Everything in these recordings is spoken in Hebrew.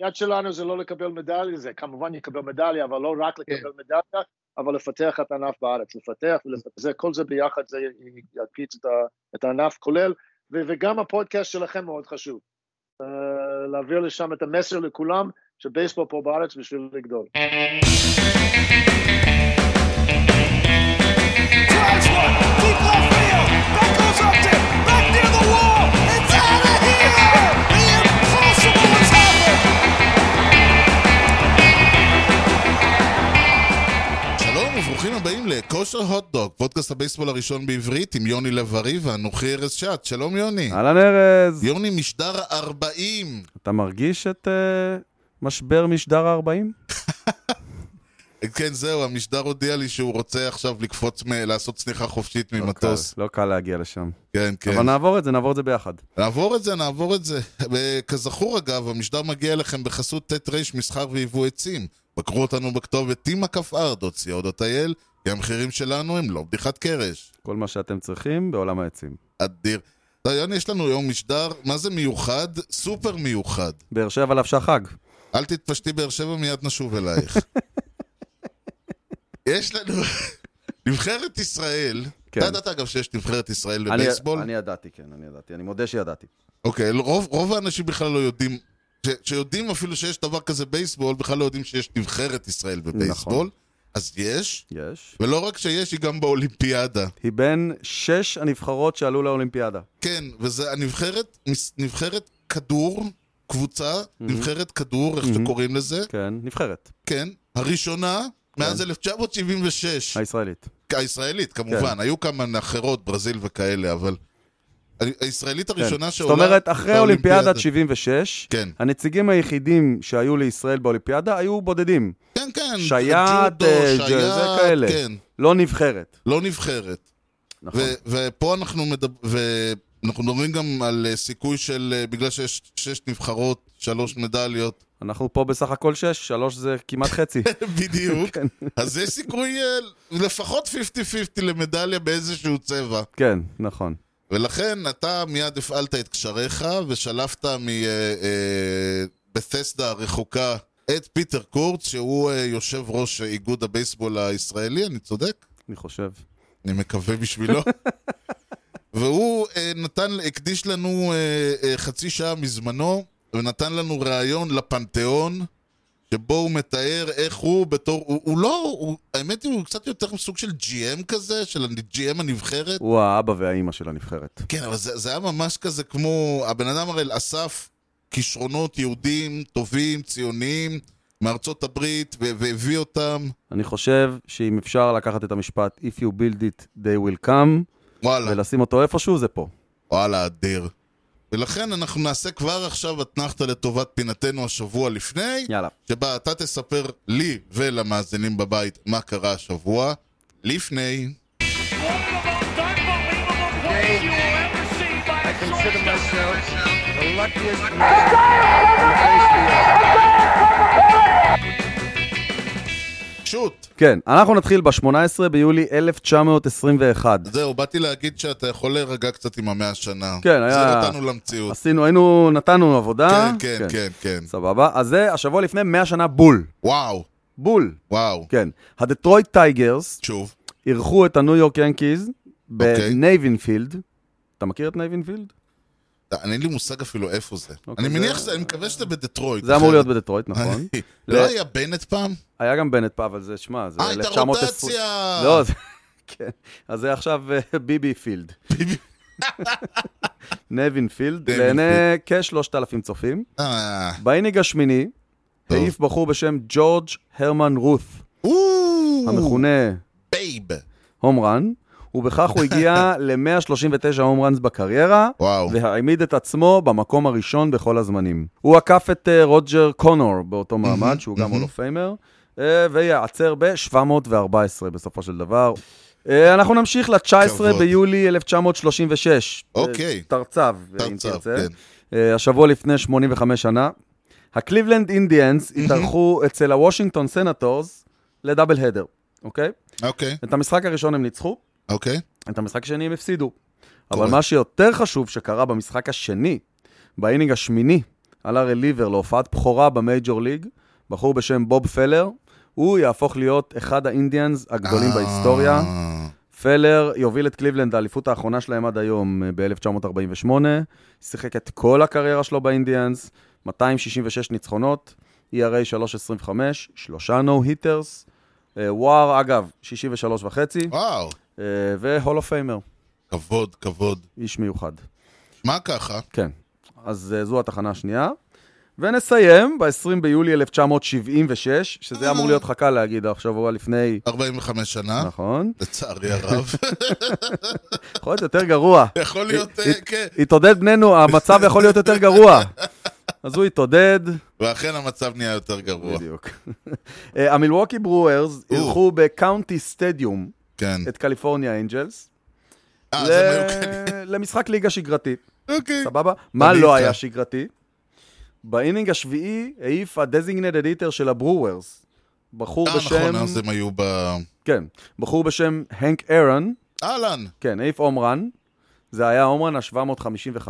היד שלנו זה לא לקבל מדליה, זה כמובן יקבל מדליה, אבל לא רק לקבל מדליה, אבל לפתח את הענף בארץ, לפתח ולפתח, כל זה ביחד, זה יקפיץ את הענף כולל, וגם הפודקאסט שלכם מאוד חשוב. להעביר לשם את המסר לכולם, שבייסבול פה בארץ בשביל לגדול. Drives one, deep left field, that goes up to, שלום וברוכים הבאים לכושר הוטדוג, פודקאסט הבייסבול הראשון בעברית עם יוני לב-ארי ואנוכי ארז שעט. שלום יוני. אהלן ארז. יוני משדר 40. אתה מרגיש את uh, משבר משדר ה-40? כן, זהו, המשדר הודיע לי שהוא רוצה עכשיו לקפוץ, מ... לעשות צניחה חופשית לא ממטוס. קל, לא קל להגיע לשם. כן, כן. אבל נעבור את זה, נעבור את זה ביחד. נעבור את זה, נעבור את זה. כזכור, אגב, המשדר מגיע אליכם בחסות ט' ר' מסחר ויבוא עצים. בקרו אותנו בכתובת tima.co.il, כי המחירים שלנו הם לא בדיחת קרש. כל מה שאתם צריכים בעולם העצים. אדיר. יוני, יש לנו היום משדר, מה זה מיוחד? סופר מיוחד. באר שבע לבשה חג. אל תתפשטי באר שבע, מיד נשוב אלייך. יש לנו נבחרת ישראל. כן. אתה ידעת אגב שיש נבחרת ישראל בבייסבול? אני ידעתי, כן, אני ידעתי. אני מודה שידעתי. אוקיי, רוב, רוב האנשים בכלל לא יודעים, ש, שיודעים אפילו שיש דבר כזה בייסבול, בכלל לא יודעים שיש נבחרת ישראל בבייסבול. נכון. אז יש, יש. ולא רק שיש, היא גם באולימפיאדה. היא בין שש הנבחרות שעלו לאולימפיאדה. כן, וזה הנבחרת, נבחרת כדור, קבוצה, נבחרת כדור, איך שקוראים לזה. כן, נבחרת. כן, הראשונה, מאז 1976. הישראלית. הישראלית, כמובן. היו כמה אחרות, ברזיל וכאלה, אבל... הישראלית הראשונה כן. שעולה... זאת אומרת, אחרי אולימפיאדת 76, כן. הנציגים היחידים שהיו לישראל באולימפיאדה היו בודדים. כן, כן. שייט, ג'ודו, אה, זה כאלה. כן. לא נבחרת. לא נבחרת. נכון. ופה אנחנו, מדבר, ואנחנו מדברים גם על אה, סיכוי של, אה, בגלל שיש שש נבחרות, שלוש מדליות. אנחנו פה בסך הכל שש, שלוש זה כמעט חצי. בדיוק. כן. אז יש סיכוי לפחות 50-50 למדליה באיזשהו צבע. כן, נכון. ולכן אתה מיד הפעלת את קשריך ושלפת מבתסדה הרחוקה את פיטר קורץ, שהוא אה, יושב ראש איגוד הבייסבול הישראלי, אני צודק? אני חושב. אני מקווה בשבילו. והוא אה, נתן, הקדיש לנו אה, אה, חצי שעה מזמנו, ונתן לנו ראיון לפנתיאון, שבו הוא מתאר איך הוא בתור, הוא, הוא לא, הוא, האמת היא הוא קצת יותר סוג של GM כזה, של GM הנבחרת. הוא האבא והאימא של הנבחרת. כן, אבל זה, זה היה ממש כזה כמו, הבן אדם הרי אסף כישרונות יהודים, טובים, ציוניים, מארצות הברית, והביא אותם. אני חושב שאם אפשר לקחת את המשפט If you build it, they will come, וואלה, ולשים אותו איפשהו, זה פה. וואלה, אדיר. ולכן אנחנו נעשה כבר עכשיו אתנחתא לטובת פינתנו השבוע לפני, יאללה. שבה אתה תספר לי ולמאזינים בבית מה קרה השבוע לפני. Consider shortstop. myself the luckiest man on the face of שוט! כן, אנחנו נתחיל ב-18 ביולי 1921. זהו, באתי להגיד שאתה יכול להירגע קצת עם המאה שנה. כן, היה- זה אותנו למציאות. עשינו, היינו, נתנו עבודה. כן, כן, כן, כן. סבבה. אז זה השבוע לפני 100 שנה בול. וואו, בול. וואו. כן. הדטרויט טייגרס שוב. אירחו את הניו יורק ינקיז. בנאבין פילד. אתה מכיר את נאבין פילד? אין לי מושג אפילו איפה זה. אוקיי, אני מניח אני מקווה שזה בדטרויט. זה אמור להיות בדטרויט, נכון. לא היה בנט פארק? היה גם בנט פארק, אבל זה, שמע, זה אה, הייתה 1920. רוטציה! לא, זה... כן. אז זה עכשיו אה, ביבי פילד. נאבין פילד, לעיני כ-3,000 צופים. אה, ב inning השמיני. העיף בחור בשם ג'ורג' הרמן רות, המכונה בייב. home run, ובכך הוא הגיע ל-139 home runs בקריירה. והעמיד את עצמו במקום הראשון בכל הזמנים. הוא עקף את אה, רוג'ר קונור באותו מעמד, שהוא גם Hall of Famer, וייעצר ב-714 בסופו של דבר. אה, אנחנו נמשיך ל-19 כבוד. ביולי 1936. אה, אוקיי. תרצ"ו, אם תרצ"ו, תרצה. כן. אה, השבוע לפני 85 שנה. הקליבלנד אינדיאנס התארחו אצל הוושינגטון סנטורס ל double header, אוקיי? אוקיי, את המשחק הראשון הם ניצחו, אוקיי. את המשחק השני הם הפסידו. אבל מה שיותר חשוב שקרה במשחק השני, ב inning השמיני, עלה reliever להופעת בכורה ב Major League, בחור בשם בוב פלר. הוא יהפוך להיות אחד האינדיאנס הגדולים בהיסטוריה. אה, פלר יוביל את קליבלנד לאליפות האחרונה שלהם עד היום, אה, ב-1948. שיחק את כל הקריירה שלו באינדיאנס, 266 ניצחונות, ERA 325, שלושה no-hitters. WAR, אגב, 63 וחצי, וואו, אה, ו Hall of Famer, כבוד, כבוד. איש מיוחד. מה ככה? כן, אז אה, זו התחנה השנייה. ונסיים ב-20 ביולי 1976, שזה אמור להיות קל להגיד עכשיו, הוא לפני... 45 שנה, נכון. לצערי הרב. יכול להיות יותר גרוע. יכול להיות, אה, כן. התעודד בנינו, המצב יכול להיות יותר גרוע. אז הוא התעודד, ואכן המצב נהיה יותר גרוע. בדיוק. אה, המילווקי ברוארס אירחו בקאונטי סטדיום כן. את קליפורניה אנג'לס אה. למשחק ליגה שגרתית, אוקיי. סבבה? מה לא. היה שגרתי? ב inning השביעי העיף ה designated hitter של הברוארס. בחור אה, בשם... נכון, אז הם היו ב... כן, בחור בשם הנק ארון, אהלן. כן, העיף home run. זה היה ה home run ה-755,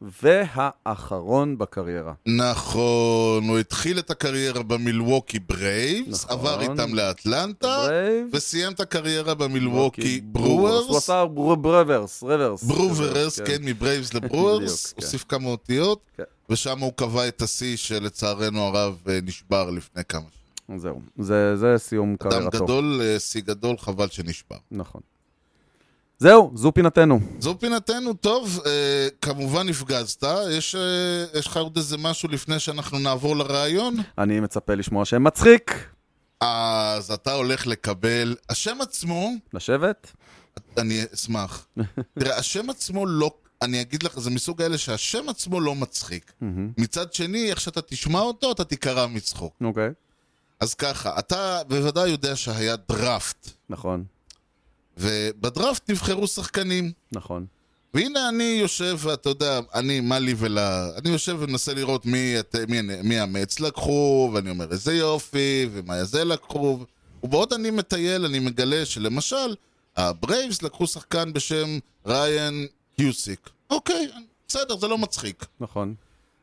והאחרון בקריירה. נכון, הוא התחיל את הקריירה במילווקי ברייבס, נכון. עבר איתם לאטלנטה, ברייבס. וסיים את הקריירה במילווקי ברוארס. הוא עשה בר- ברוורס, רוורס. ברורס, כן, מברייבס לברורס, בדיוק, כן. הוסיף כמה אותיות, כן. ושם הוא קבע את השיא שלצערנו הרב אה, נשבר לפני כמה שנים. זהו, זה, זה סיום אדם קריירתו. גדול, אה, שיא גדול, חבל שנשבר. נכון. זהו, זו פינתנו. זו פינתנו, טוב, אה, כמובן הפגזת, יש, אה, יש לך עוד איזה משהו לפני שאנחנו נעבור לרעיון? אני מצפה לשמוע שם מצחיק. אז אתה הולך לקבל, השם עצמו, לשבת? אני אשמח. תראה, השם עצמו לא, אני אגיד לך, זה מסוג האלה שהשם עצמו לא מצחיק. מצד שני, איך שאתה תשמע אותו, אתה תיקרע מצחוק. אוקיי. אז ככה, אתה בוודאי יודע שהיה דראפט, נכון, ובדראפט נבחרו שחקנים. נכון. והנה אני יושב, ואתה יודע, אני, מה לי ול... אני יושב ומנסה לראות מי, את, מי, מי המץ לקחו, ואני אומר, איזה יופי, ומה זה לקחו. ובעוד אני מטייל, אני מגלה שלמשל, ה Braves לקחו שחקן בשם ריין קיוסיק. אוקיי, בסדר, זה לא מצחיק. נכון.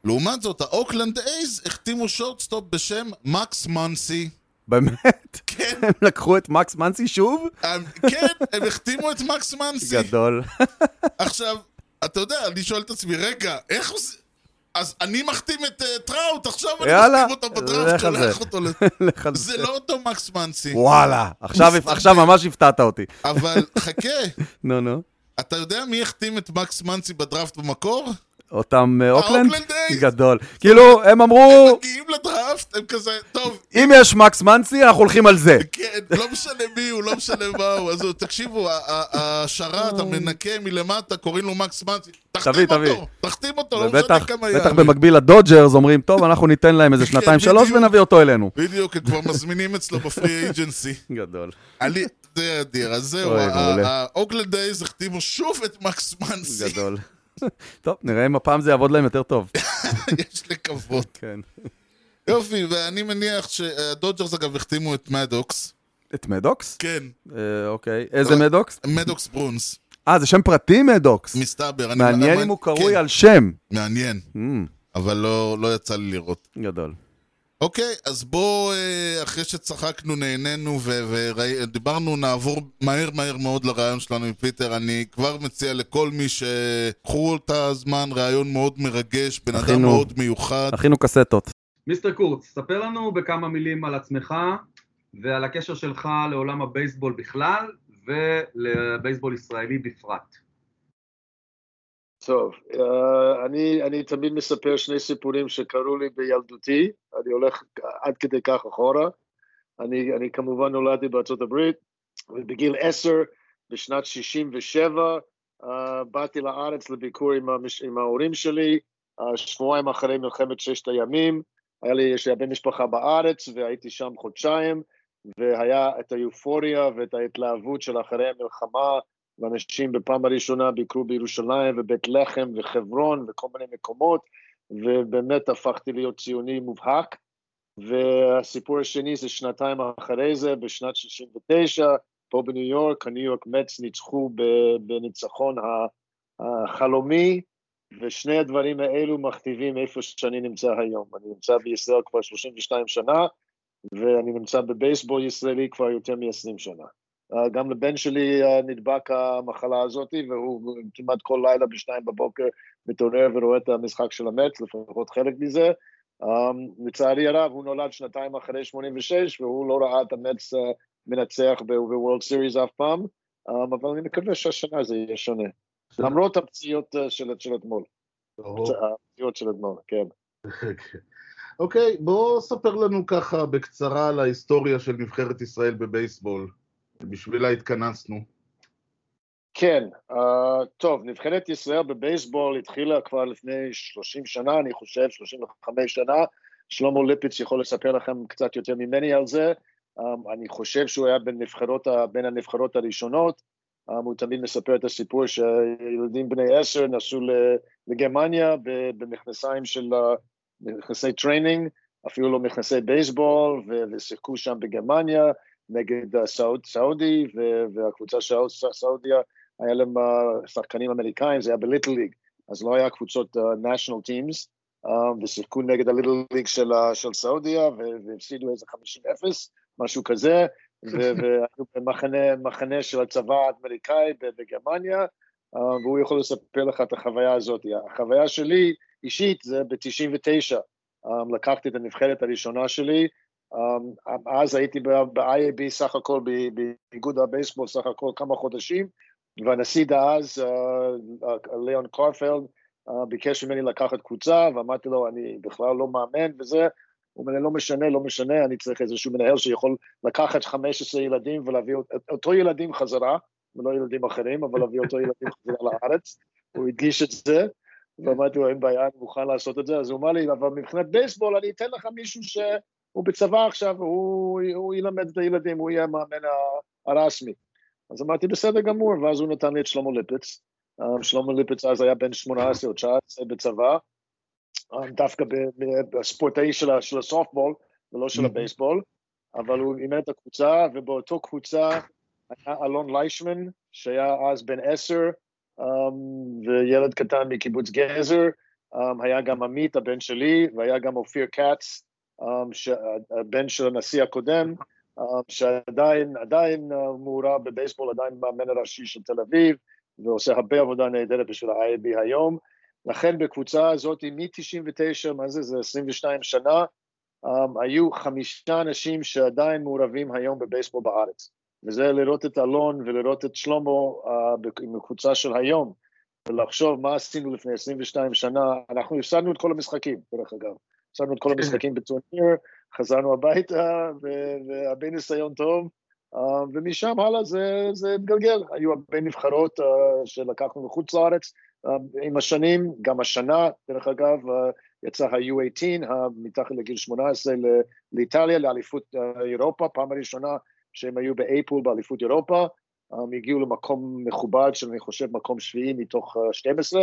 לעומת זאת, ה Oakland A's החתימו shortstop בשם מקס מונסי. באמת? כן, הם לקחו את מקס מנסי שוב? כן, הם החתימו את מקס מונסי. גדול. עכשיו, אתה יודע, אני שואל את עצמי, רגע, איך עושים... אז אני מחתים את אה, טראוט, עכשיו אני יאללה, מחתים אותו בדראפט, שולח זה. אותו ל... זה לא אותו מקס מנסי. וואלה, עכשיו, עכשיו ממש הפתעת אותי. אבל חכה, נו, נו. אתה יודע מי החתים את מקס מנסי בדראפט במקור? אותם אה, אוקלנד? ה Oakland A's. גדול. כאילו, הם אמרו, מגיעים לדראפט, הם כזה, טוב, אם יש מקס מנסי, אנחנו הולכים על זה. כן, לא משנה מי הוא, לא משנה מה הוא. אז תקשיבו, השרת, המנקה מלמטה, קוראים לו מקס מנסי. תחתים. אותו, תחתים אותו, לא משנה כמה בטח יעלה. במקביל לדודג'רס אומרים, טוב, אנחנו ניתן להם איזה שנתיים שלוש בדיוק. ונביא אותו אלינו. בדיוק, הם כבר מזמינים אצלו ב free agency. גדול. זה אדיר, אז זהו. ה Oakland A's החתימו שוב את מקס מנסי, גדול. טוב, נראה אם הפעם זה יעבוד להם יותר טוב. יש לקוות. כן. יופי, ואני מניח שה Dodgers אגב החתימו את מדוקס, את מדוקס? כן, אה, אוקיי. איזה מדוקס? מדוקס ברונס, אה, זה שם פרטי מדוקס. מסתבר. מעניין אם הוא קרוי כן, על שם. מעניין, Mm, אבל לא לא יצא לי לראות. גדול. אוקיי, אז בואו, אה, אחרי שצחקנו, נהנינו ודיברנו, נעבור מהר מהר מאוד לרעיון שלנו עם פיטר. אני כבר מציע לכל מי שקחו את הזמן, רעיון מאוד מרגש, בן אדם מאוד מיוחד. הכינו קסטות. מיסטר קורץ, ספר לנו בכמה מילים על עצמך ועל הקשר שלך לעולם הבייסבול בכלל ולבייסבול ישראלי בפרט. טוב, אה, אני, אני תמיד מספר שני סיפורים שקרו לי בילדותי, אני הולך עד כדי כך אחורה. אני, אני כמובן נולדתי בארצות הברית, ובגיל עשר, בשנת 67, uh, באתי לארץ לביקור עם, המש, עם ההורים שלי, uh, שבועיים אחרי מלחמת ששת הימים, היה לי, יש לי הרבה משפחה בארץ, והייתי שם חודשיים, והיה את האיופוריה ואת ההתלהבות של אחרי המלחמה, ואנשים בפעם הראשונה ביקרו בירושלים ובית לחם וחברון וכל מיני מקומות, ובאמת הפכתי להיות ציוני מובהק. והסיפור השני זה שנתיים אחרי זה, בשנת 69, פה בניו יורק, הניו יורק מצ ניצחו בניצחון החלומי, ושני הדברים האלו מכתיבים איפה שאני נמצא היום. אני נמצא בישראל כבר 32 שנה, ואני נמצא בבייסבול ישראלי כבר יותר מ-20 שנה. Uh, גם לבן שלי uh, נדבק המחלה הזאת, והוא כמעט כל לילה בשתיים בבוקר מתעורר ורואה את המשחק של המץ, לפחות חלק מזה. Um, לצערי הרב, הוא נולד שנתיים אחרי 86, והוא לא ראה את המץ מנצח בוורלד סיריס אף פעם, אבל אני מקווה שהשנה זה יהיה שונה. למרות הפציעות של, של אתמול. הפציעות של אתמול, כן. אוקיי, בוא ספר לנו ככה בקצרה על ההיסטוריה של נבחרת ישראל בבייסבול. בשבילה התכנסנו. כן, uh, טוב, נבחרת ישראל בבייסבול התחילה כבר לפני 30 שנה, אני חושב, 35 שנה. שלמה ליפיץ יכול לספר לכם קצת יותר ממני על זה. Um, אני חושב שהוא היה בין, נבחרות, בין הנבחרות הראשונות. Um, הוא תמיד מספר את הסיפור שילדים בני עשר נסעו לגרמניה במכנסיים של מכנסי training, אפילו לא מכנסי בייסבול, ושיחקו שם בגרמניה. נגד סעוד, סעודי, והקבוצה של סעודיה, היה להם שחקנים אמריקאים, זה היה ב Little League, אז לא היה קבוצות national teams, ושיחקו נגד הליטל ליג של, של סעודיה, והפסידו איזה 50-0, משהו כזה, והיו במחנה של הצבא האמריקאי בגרמניה, והוא יכול לספר לך את החוויה הזאת. החוויה שלי אישית זה ב-99, לקחתי את הנבחרת הראשונה שלי, אז הייתי ב-IAB סך הכל, באיגוד הבייסבול סך הכל כמה חודשים, והנשיא דאז, ליאון קורפלד, ביקש ממני לקחת קבוצה, ואמרתי לו, אני בכלל לא מאמן וזה, הוא אומר, לא משנה, לא משנה, אני צריך איזשהו מנהל שיכול לקחת 15 ילדים ולהביא אותו ילדים חזרה, ולא ילדים אחרים, אבל להביא אותו ילדים חזרה לארץ, הוא הדגיש את זה, ואמרתי לו, אין בעיה, אני מוכן לעשות את זה, אז הוא אמר לי, אבל מבחינת בייסבול, אני אתן לך מישהו ש... הוא בצבא עכשיו, הוא, הוא ילמד את הילדים, הוא יהיה המאמן הרשמי. אז אמרתי, בסדר גמור, ואז הוא נתן לי את שלמה ליפץ. שלמה ליפץ אז היה בן 18 או 19 בצבא, דווקא בספורטאי של, של הסופטבול, ולא של הבייסבול, אבל הוא אימן את הקבוצה, ובאותו קבוצה היה אלון ליישמן, שהיה אז בן 10, וילד קטן מקיבוץ גזר, היה גם עמית, הבן שלי, והיה גם אופיר כץ, הבן של הנשיא הקודם, שעדיין עדיין מעורב בבייסבול, עדיין מאמן הראשי של תל אביב, ועושה הרבה עבודה נהדרת בשביל ה-IAB היום. לכן בקבוצה הזאת, מ-99, מה זה, זה 22 שנה, um, היו חמישה אנשים שעדיין מעורבים היום בבייסבול בארץ. וזה לראות את אלון ולראות את שלמה uh, בקבוצה של היום, ולחשוב מה עשינו לפני 22 שנה. אנחנו הפסדנו את כל המשחקים, דרך אגב. הפסדנו את כל המשחקים בטורניר, חזרנו הביתה, והרבה ניסיון טוב, ומשם הלאה זה, זה התגלגל. היו הרבה נבחרות שלקחנו מחוץ לארץ עם השנים, גם השנה, דרך אגב, יצא ה-U18, מתחת לגיל 18 לאיטליה, לאליפות אירופה, פעם הראשונה שהם היו באייפול באליפות אירופה, הם הגיעו למקום מכובד של, אני חושב, מקום שביעי מתוך 12,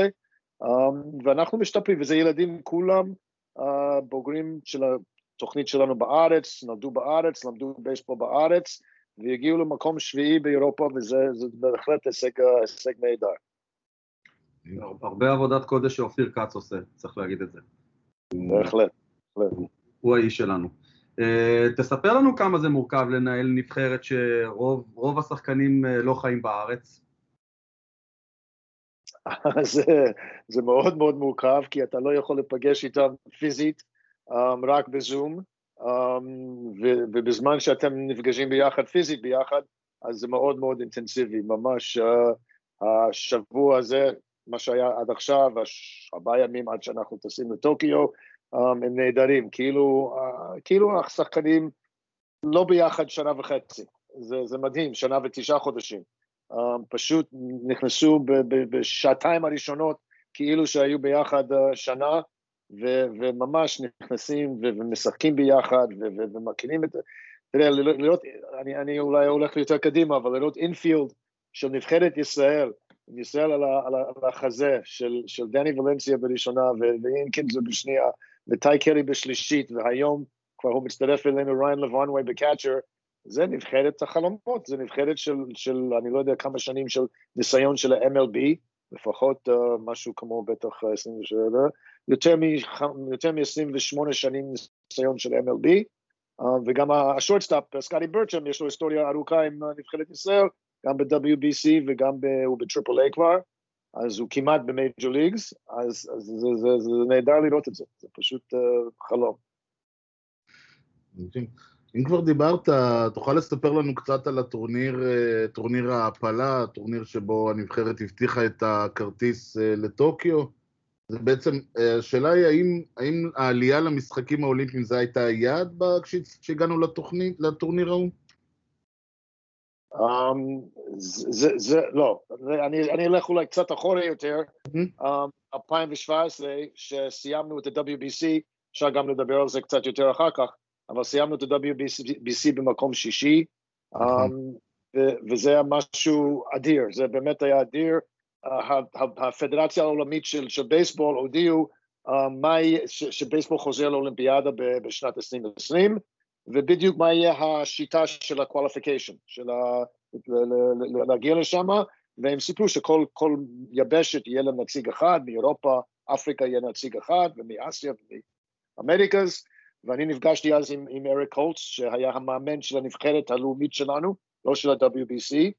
ואנחנו משתפרים, וזה ילדים כולם, הבוגרים של התוכנית שלנו בארץ, נולדו בארץ, למדו בייסבול בארץ, והגיעו למקום שביעי באירופה, וזה בהחלט הישג, הישג נהדר. הרבה עבודת קודש שאופיר כץ עושה, צריך להגיד את זה. בהחלט, בהחלט. הוא האיש שלנו. Uh, תספר לנו כמה זה מורכב לנהל נבחרת שרוב השחקנים uh, לא חיים בארץ. זה, זה מאוד מאוד מורכב, כי אתה לא יכול לפגש איתם פיזית, um, רק בזום, um, ו, ובזמן שאתם נפגשים ביחד פיזית ביחד, אז זה מאוד מאוד אינטנסיבי, ממש uh, השבוע הזה, מה שהיה עד עכשיו, ארבעה ימים עד שאנחנו טסים לטוקיו, um, הם נהדרים, כאילו, uh, כאילו השחקנים לא ביחד שנה וחצי, זה, זה מדהים, שנה ותשעה חודשים. פשוט נכנסו בשעתיים הראשונות כאילו שהיו ביחד שנה, ו, וממש נכנסים ומשחקים ביחד ומכירים את... זה. יודע, לראות, אני, אני אולי הולך יותר קדימה, אבל לראות אינפילד של נבחרת ישראל, ישראל על, על, על החזה של, של דני ולנסיה בראשונה ואינקינס בשנייה, וטי קרי בשלישית, והיום כבר הוא מצטרף אלינו ריין לבונווי בקאצ'ר, זה נבחרת החלומות, זה נבחרת של, של אני לא יודע כמה שנים של ניסיון של ה-MLB, לפחות uh, משהו כמו בטח 27, יותר מ-28 שנים ניסיון של MLB, uh, וגם השורטסטאפ, סקאטי ברצ'ם, יש לו היסטוריה ארוכה עם נבחרת ישראל, גם ב-WBC וגם ב- הוא בטריפל איי כבר, אז הוא כמעט במייג'ור ליגס, אז, אז זה, זה, זה, זה נהדר לראות את זה, זה פשוט uh, חלום. אם כבר דיברת, תוכל לספר לנו קצת על הטורניר, אה, טורניר ההעפלה, הטורניר שבו הנבחרת הבטיחה את הכרטיס אה, לטוקיו? זה בעצם, אה, השאלה היא האם, האם העלייה למשחקים האולימפיים זה הייתה היעד כשהגענו לתוכנית, לטורניר ההוא? Um, זה, זה, לא, אני, אני אלך אולי קצת אחורה יותר, um, 2017, שסיימנו את ה-WBC, אפשר גם לדבר על זה קצת יותר אחר כך, אבל סיימנו את ה-WBC במקום שישי, um, ו- וזה היה משהו אדיר, זה באמת היה אדיר. הפדרציה העולמית של, של בייסבול הודיעו יהיה, ש- שבייסבול חוזר לאולימפיאדה בשנת 2020, ובדיוק מה יהיה השיטה של ה-qualification, של ה... להגיע לשם, והם סיפרו שכל כל יבשת יהיה להם נציג אחד, מאירופה, אפריקה יהיה נציג אחד, ומאסיה ומ Americas, ואני נפגשתי אז עם, עם אריק הולץ, שהיה המאמן של הנבחרת הלאומית שלנו, לא של ה-WBC,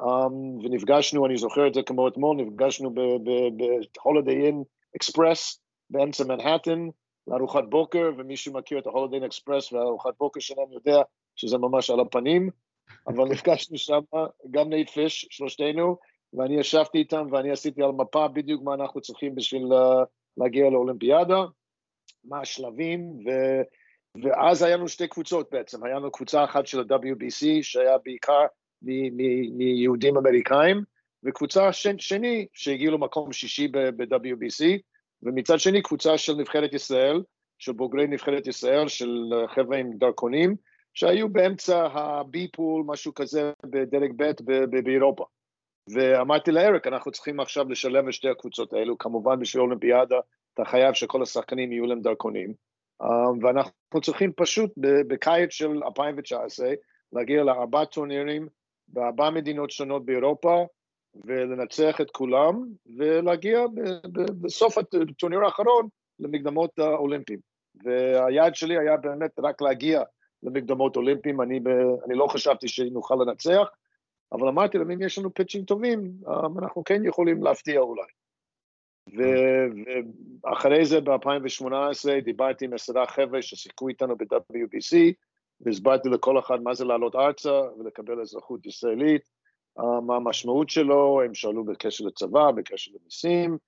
um, ונפגשנו, אני זוכר את זה כמו אתמול, נפגשנו ב-Holiday Inn Express באמצע מנהטן, לארוחת בוקר, ומי שמכיר את ה-Holiday Inn Express והארוחת בוקר שלהם יודע שזה ממש על הפנים, אבל נפגשנו שם, גם נייט פיש, שלושתנו, ואני ישבתי איתם ואני עשיתי על מפה בדיוק מה אנחנו צריכים בשביל uh, להגיע לאולימפיאדה, מה השלבים, ו... ואז היה לנו שתי קבוצות בעצם, היה לנו קבוצה אחת של ה-WBC, שהיה בעיקר מיהודים אמריקאים, וקבוצה ש... שני שהגיעו למקום שישי ב-WBC, ומצד שני קבוצה של נבחרת ישראל, של בוגרי נבחרת ישראל, של חבר'ה עם דרכונים, שהיו באמצע ה-B פול, משהו כזה בדרג ב' באירופה. ואמרתי לאריק, אנחנו צריכים עכשיו לשלב את שתי הקבוצות האלו, כמובן בשביל אולימפיאדה אתה חייב שכל השחקנים יהיו להם דרכונים, ואנחנו צריכים פשוט בקיץ של 2019 להגיע לארבעה טורנירים בארבע מדינות שונות באירופה, ולנצח את כולם, ולהגיע בסוף הטורניר האחרון למקדמות האולימפיים. והיעד שלי היה באמת רק להגיע למקדמות אולימפיים, אני, אני לא חשבתי שנוכל לנצח, אבל אמרתי להם, אם יש לנו פיצ'ים טובים, אנחנו כן יכולים להפתיע אולי. ואחרי זה ב-2018 דיברתי עם עשרה חבר'ה ששיחקו איתנו ב-WBC, והסברתי לכל אחד מה זה לעלות ארצה ולקבל אזרחות ישראלית, מה המשמעות שלו, הם שאלו בקשר לצבא, בקשר למיסים,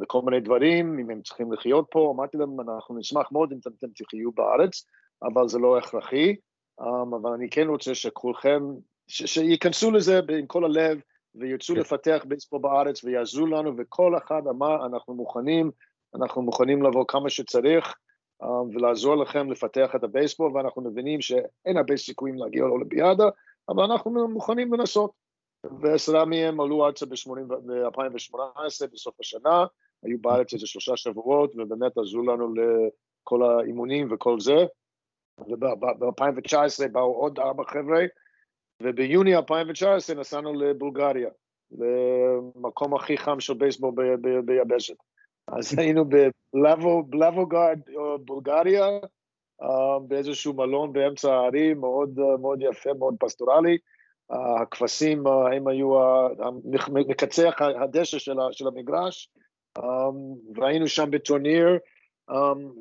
וכל מיני דברים, אם הם צריכים לחיות פה, אמרתי להם, אנחנו נשמח מאוד אם אתם תחיו בארץ, אבל זה לא הכרחי, אבל אני כן רוצה שכולכם, שייכנסו לזה עם כל הלב, וירצו כן. לפתח בייסבול בארץ ויעזרו לנו, וכל אחד אמר, אנחנו מוכנים, אנחנו מוכנים לבוא כמה שצריך, um, ולעזור לכם לפתח את הבייסבול, ואנחנו מבינים שאין הרבה סיכויים להגיע לאולימפיאדה, אבל אנחנו מוכנים לנסות. ועשרה מהם עלו ארצה ב-2018, בסוף השנה, היו בארץ איזה שלושה שבועות, ובאמת עזרו לנו לכל האימונים וכל זה. וב-2019 באו עוד ארבע חבר'ה, וביוני 2019 נסענו לבולגריה, למקום הכי חם של בייסבול ביבשת. אז היינו בלאבוגרד, בולגריה, באיזשהו מלון באמצע הערים, מאוד, מאוד יפה, מאוד פסטורלי. הכבשים הם היו מקצח הדשא של, של המגרש, והיינו שם בטורניר,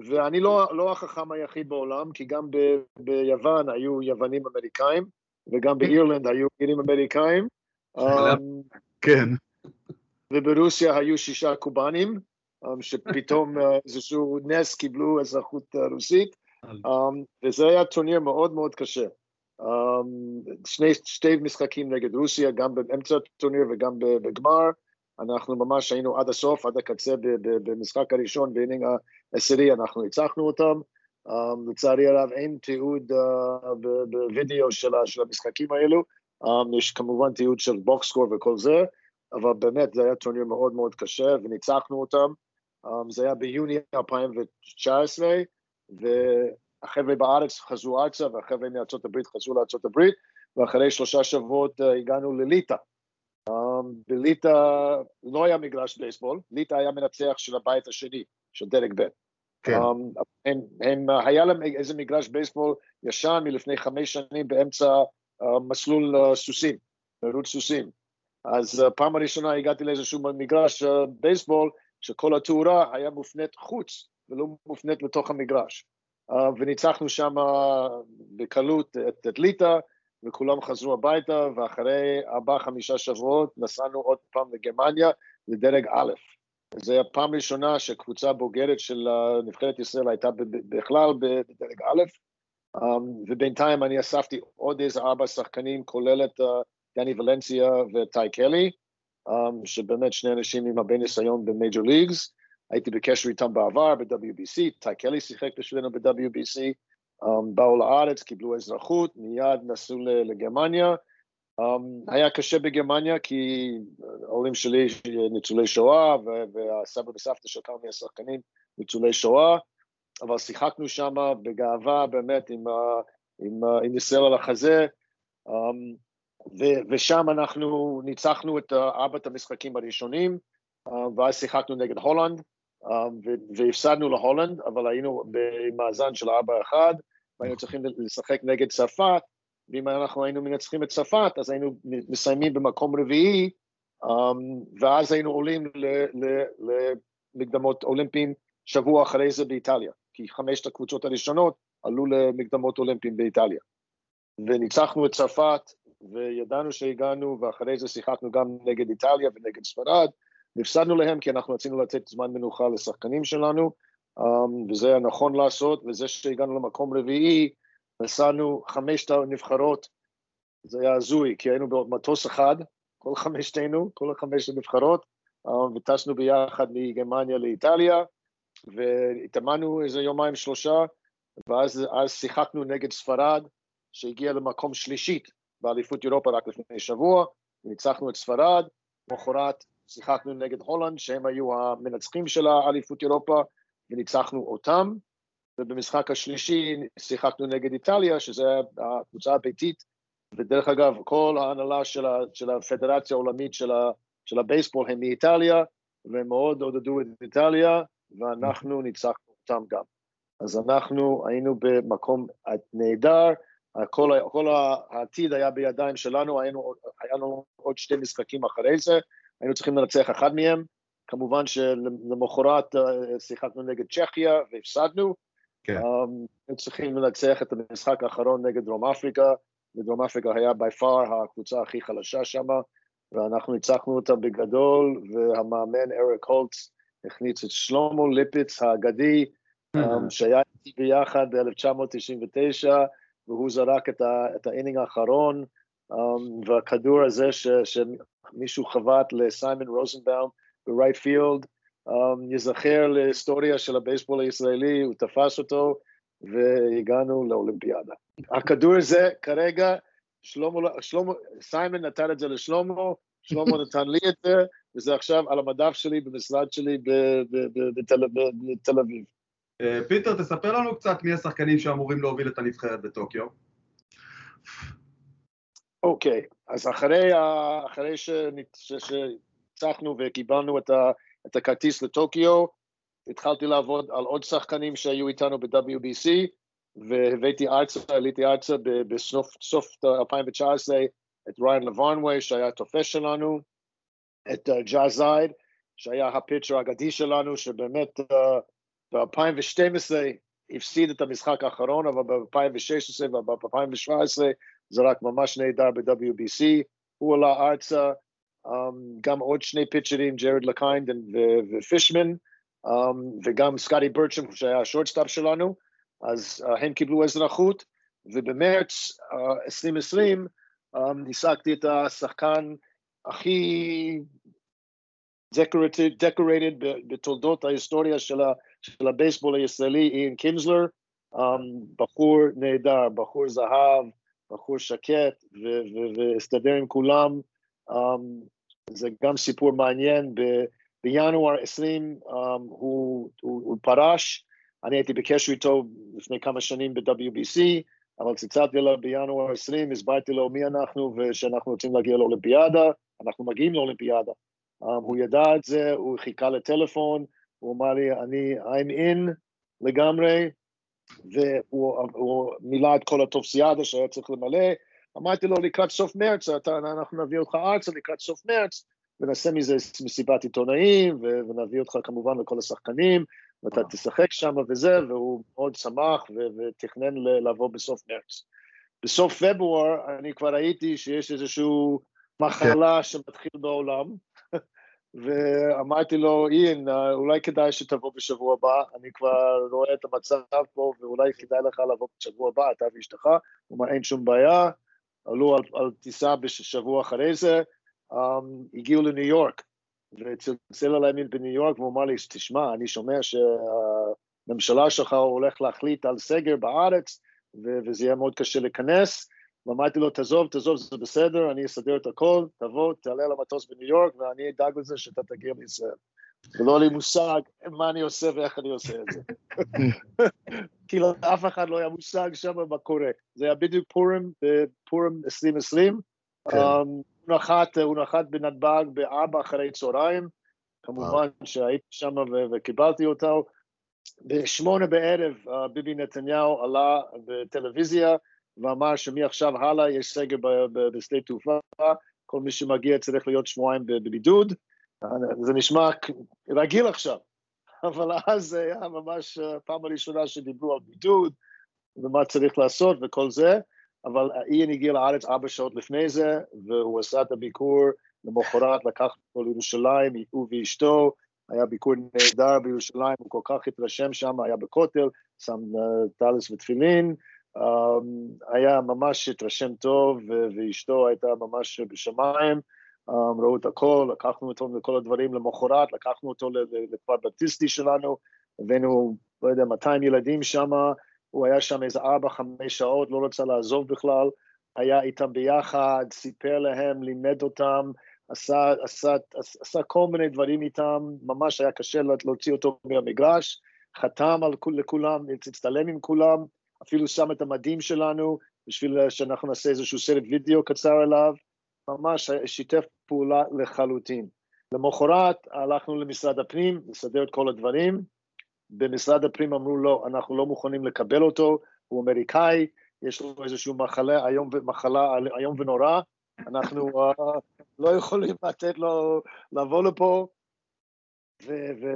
ואני לא, לא החכם היחיד בעולם, כי גם ב, ביוון היו יוונים אמריקאים, וגם באירלנד היו גילים אמריקאים. כן. וברוסיה היו שישה קובנים, שפתאום איזשהו נס קיבלו אזרחות רוסית, וזה היה טורניר מאוד מאוד קשה. שני, שתי משחקים נגד רוסיה, גם באמצע הטורניר וגם בגמר. אנחנו ממש היינו עד הסוף, עד הקצה במשחק הראשון, ב inning העשירי, אנחנו ניצחנו אותם. Um, לצערי הרב אין תיעוד uh, בווידאו של, של המשחקים האלו, um, יש כמובן תיעוד של box score וכל זה, אבל באמת זה היה טורניר מאוד מאוד קשה וניצחנו אותם, um, זה היה ביוני 2019, והחבר'ה בארץ חזרו ארצה והחבר'ה מארצות הברית חזרו לארצות הברית, ואחרי שלושה שבועות uh, הגענו לליטא. Um, בליטא לא היה מגרש בייסבול, ליטא היה מנצח של הבית השני, של דרג ב'. כן. הם, הם, הם, היה להם איזה מגרש בייסבול ישן מלפני חמש שנים באמצע uh, מסלול uh, סוסים, מרוץ סוסים. אז uh, פעם הראשונה הגעתי לאיזשהו מגרש בייסבול, שכל התאורה היה מופנית חוץ ולא מופנית לתוך המגרש. וניצחנו שם בקלות את, את ליטא, וכולם חזרו הביתה, ואחרי ארבעה-חמישה שבועות נסענו עוד פעם לגרמניה, לדרג א'. זו הפעם הראשונה שקבוצה בוגרת של אה, נבחרת ישראל הייתה בכלל בדרג א', um, ובינתיים אני אספתי עוד איזה ארבע שחקנים, כולל את uh, דני ולנסיה וטי קלי, um, שבאמת שני אנשים עם הרבה ניסיון במייג'ור ליגס, הייתי בקשר איתם בעבר ב-WBC, טי קלי שיחק בשבילנו ב-WBC, um, באו לארץ, קיבלו אזרחות, מיד נסעו לגרמניה, Um, היה קשה בגרמניה כי ההורים שלי ניצולי שואה והסבא וסבתא של כמה מהשחקנים ניצולי שואה, אבל שיחקנו שם בגאווה באמת עם, עם, ה- עם ישראל על החזה, um, ו- ושם אנחנו ניצחנו את ארבעת המשחקים הראשונים, uh, ואז שיחקנו נגד הולנד, um, ו- והפסדנו להולנד, אבל היינו במאזן של 4-1, והיינו צריכים לשחק נגד צרפת, ואם אנחנו היינו מנצחים את צרפת, אז היינו מסיימים במקום רביעי, um, ואז היינו עולים למקדמות אולימפיים שבוע אחרי זה באיטליה, כי חמשת הקבוצות הראשונות עלו למקדמות אולימפיים באיטליה. וניצחנו את צרפת, וידענו שהגענו, ואחרי זה שיחקנו גם נגד איטליה ונגד ספרד, והפסדנו להם כי אנחנו רצינו לתת זמן מנוחה לשחקנים שלנו, um, וזה נכון לעשות, וזה שהגענו למקום רביעי, נסענו חמשת הנבחרות, זה היה הזוי, כי היינו במטוס אחד, כל חמשתנו, כל החמש הנבחרות, אה, וטסנו ביחד מגרמניה לאיטליה, והתאמנו איזה יומיים שלושה, ואז אז שיחקנו נגד ספרד, שהגיעה למקום שלישית באליפות אירופה רק לפני שבוע, וניצחנו את ספרד, למחרת שיחקנו נגד הולנד, שהם היו המנצחים של האליפות אירופה, וניצחנו אותם, ובמשחק השלישי שיחקנו נגד איטליה, שזו הקבוצה הביתית, ודרך אגב, כל ההנהלה של, ה, של הפדרציה העולמית של, ה, של הבייסבול הם מאיטליה, והם מאוד עודדו את איטליה, ואנחנו ניצחנו אותם גם. אז אנחנו היינו במקום נהדר, כל, כל העתיד היה בידיים שלנו, היינו, היה לנו עוד שתי משחקים אחרי זה, היינו צריכים לנצח אחד מהם, כמובן שלמחרת אה, שיחקנו נגד צ'כיה והפסדנו, כן. Um, הם צריכים לנצח את המשחק האחרון נגד דרום אפריקה, ודרום אפריקה היה בי פאר הקבוצה הכי חלשה שם, ואנחנו ניצחנו אותה בגדול, והמאמן אריק הולץ הכניס את שלמה ליפיץ האגדי, um, שהיה איתי ביחד ב-1999, והוא זרק את, ה, את ה inning האחרון, um, והכדור הזה ש, שמישהו חבט לסיימון רוזנבאום ב right field, ייזכר להיסטוריה של הבייסבול הישראלי, הוא תפס אותו והגענו לאולימפיאדה. הכדור הזה כרגע, שלמה, שלמה, סיימון נתן את זה לשלמה, שלמה נתן לי את זה, וזה עכשיו על המדף שלי במשרד שלי בתל, אביב. אה, פיטר, תספר לנו קצת מי השחקנים שאמורים להוביל את הנבחרת בטוקיו. אוקיי, אז אחרי, שניצחנו וקיבלנו את, את הכרטיס לטוקיו, התחלתי לעבוד על עוד שחקנים שהיו איתנו ב-WBC, והבאתי ארצה, עליתי ארצה בסוף סוף 2019 את ריין לוורנווי, שהיה התופס שלנו, את uh, ג'וש זייד, שהיה ה pitcher האגדי שלנו, שבאמת uh, ב-2012 הפסיד את המשחק האחרון, אבל ב-2016 וב-2017 זרק ממש נהדר ב-WBC, הוא עלה ארצה, um, גם עוד שני פיצ'רים, ג'רד לקיינד ו- ופישמן, um, וגם סקוטי ברצ'ם שהיה ה shortstop שלנו, אז uh, הם קיבלו אזרחות, ובמרץ uh, 2020 um, השגתי את השחקן הכי ב- בתולדות ההיסטוריה של, ה, של הבייסבול הישראלי, איין קינזלר, um, בחור נהדר, בחור זהב, בחור שקט, והסתדר עם כולם. Um, זה גם סיפור מעניין, ב- בינואר 20 um, הוא, הוא, הוא פרש, אני הייתי בקשר איתו לפני כמה שנים ב-WBC, אבל צלצלתי אליו בינואר 20, הסברתי לו מי אנחנו ושאנחנו רוצים להגיע לאולימפיאדה, אנחנו מגיעים לאולימפיאדה. Um, הוא ידע את זה, הוא חיכה לטלפון, הוא אמר לי, אני, I'm in לגמרי, והוא הוא מילא את כל הטופסיאדה שהיה צריך למלא. אמרתי לו, לקראת סוף מרץ, אתה, אנחנו נביא אותך ארצה לקראת סוף מרץ, ונעשה מזה מסיבת עיתונאים, ו- ונביא אותך כמובן לכל השחקנים, ואתה תשחק שם וזה, והוא מאוד שמח ו- ותכנן לבוא בסוף מרץ. בסוף פברואר אני כבר ראיתי שיש איזושהי מחלה שמתחיל בעולם, ואמרתי לו, איין, אולי כדאי שתבוא בשבוע הבא, אני כבר רואה את המצב פה, ואולי כדאי לך לבוא בשבוע הבא, אתה ואשתך. הוא אמר, אין שום בעיה, עלו על, על טיסה בשבוע אחרי זה, um, הגיעו לניו יורק, וצלצל אליי בניו יורק, והוא אמר לי, תשמע, אני שומע שהממשלה שלך הולך להחליט על סגר בארץ, ו- וזה יהיה מאוד קשה להיכנס. ואמרתי לו, תעזוב, תעזוב, זה בסדר, אני אסדר את הכל, תבוא, תעלה למטוס בניו יורק, ואני אדאג לזה שאתה תגיע לישראל. ולא לי מושג מה אני עושה ואיך אני עושה את זה. כאילו, אף אחד לא היה מושג שם מה קורה. זה היה בדיוק פורים, פורים 2020. כן. Um, הוא נחת, הוא נחת בנתב"ג בארבע אחרי צהריים. כמובן שהייתי שם וקיבלתי אותו. בשמונה בערב uh, ביבי נתניהו עלה בטלוויזיה ואמר שמעכשיו הלאה יש סגר בשדה תעופה, כל מי שמגיע צריך להיות שבועיים בבידוד. זה נשמע רגיל עכשיו, אבל אז זה היה ממש uh, פעם הראשונה שדיברו על בידוד ומה צריך לעשות וכל זה, אבל איין הגיע לארץ ארבע שעות לפני זה, והוא עשה את הביקור, למחרת לקח אותו לירושלים, הוא ואשתו, היה ביקור נהדר בירושלים, הוא כל כך התרשם שם, היה בכותל, שם uh, טליס ותפילין, um, היה ממש התרשם טוב, ואשתו הייתה ממש בשמיים, ראו את הכל, לקחנו אותו לכל הדברים למחרת, לקחנו אותו לכפר בטיסטי שלנו, הבאנו, לא יודע, 200 ילדים שם, הוא היה שם איזה 4-5 שעות, לא רצה לעזוב בכלל, היה איתם ביחד, סיפר להם, לימד אותם, עשה, עשה, עשה כל מיני דברים איתם, ממש היה קשה להוציא אותו מהמגרש, חתם על כול- לכולם, הצטלם עם כולם, אפילו שם את המדים שלנו, בשביל שאנחנו נעשה איזשהו סרט וידאו קצר אליו, ממש שיתף פעולה לחלוטין. למחרת הלכנו למשרד הפנים, לסדר את כל הדברים, במשרד הפנים אמרו לו, אנחנו לא מוכנים לקבל אותו, הוא אמריקאי, יש לו איזושהי מחלה איום, מחלה איום ונורא, אנחנו uh, לא יכולים לתת לו לבוא לפה,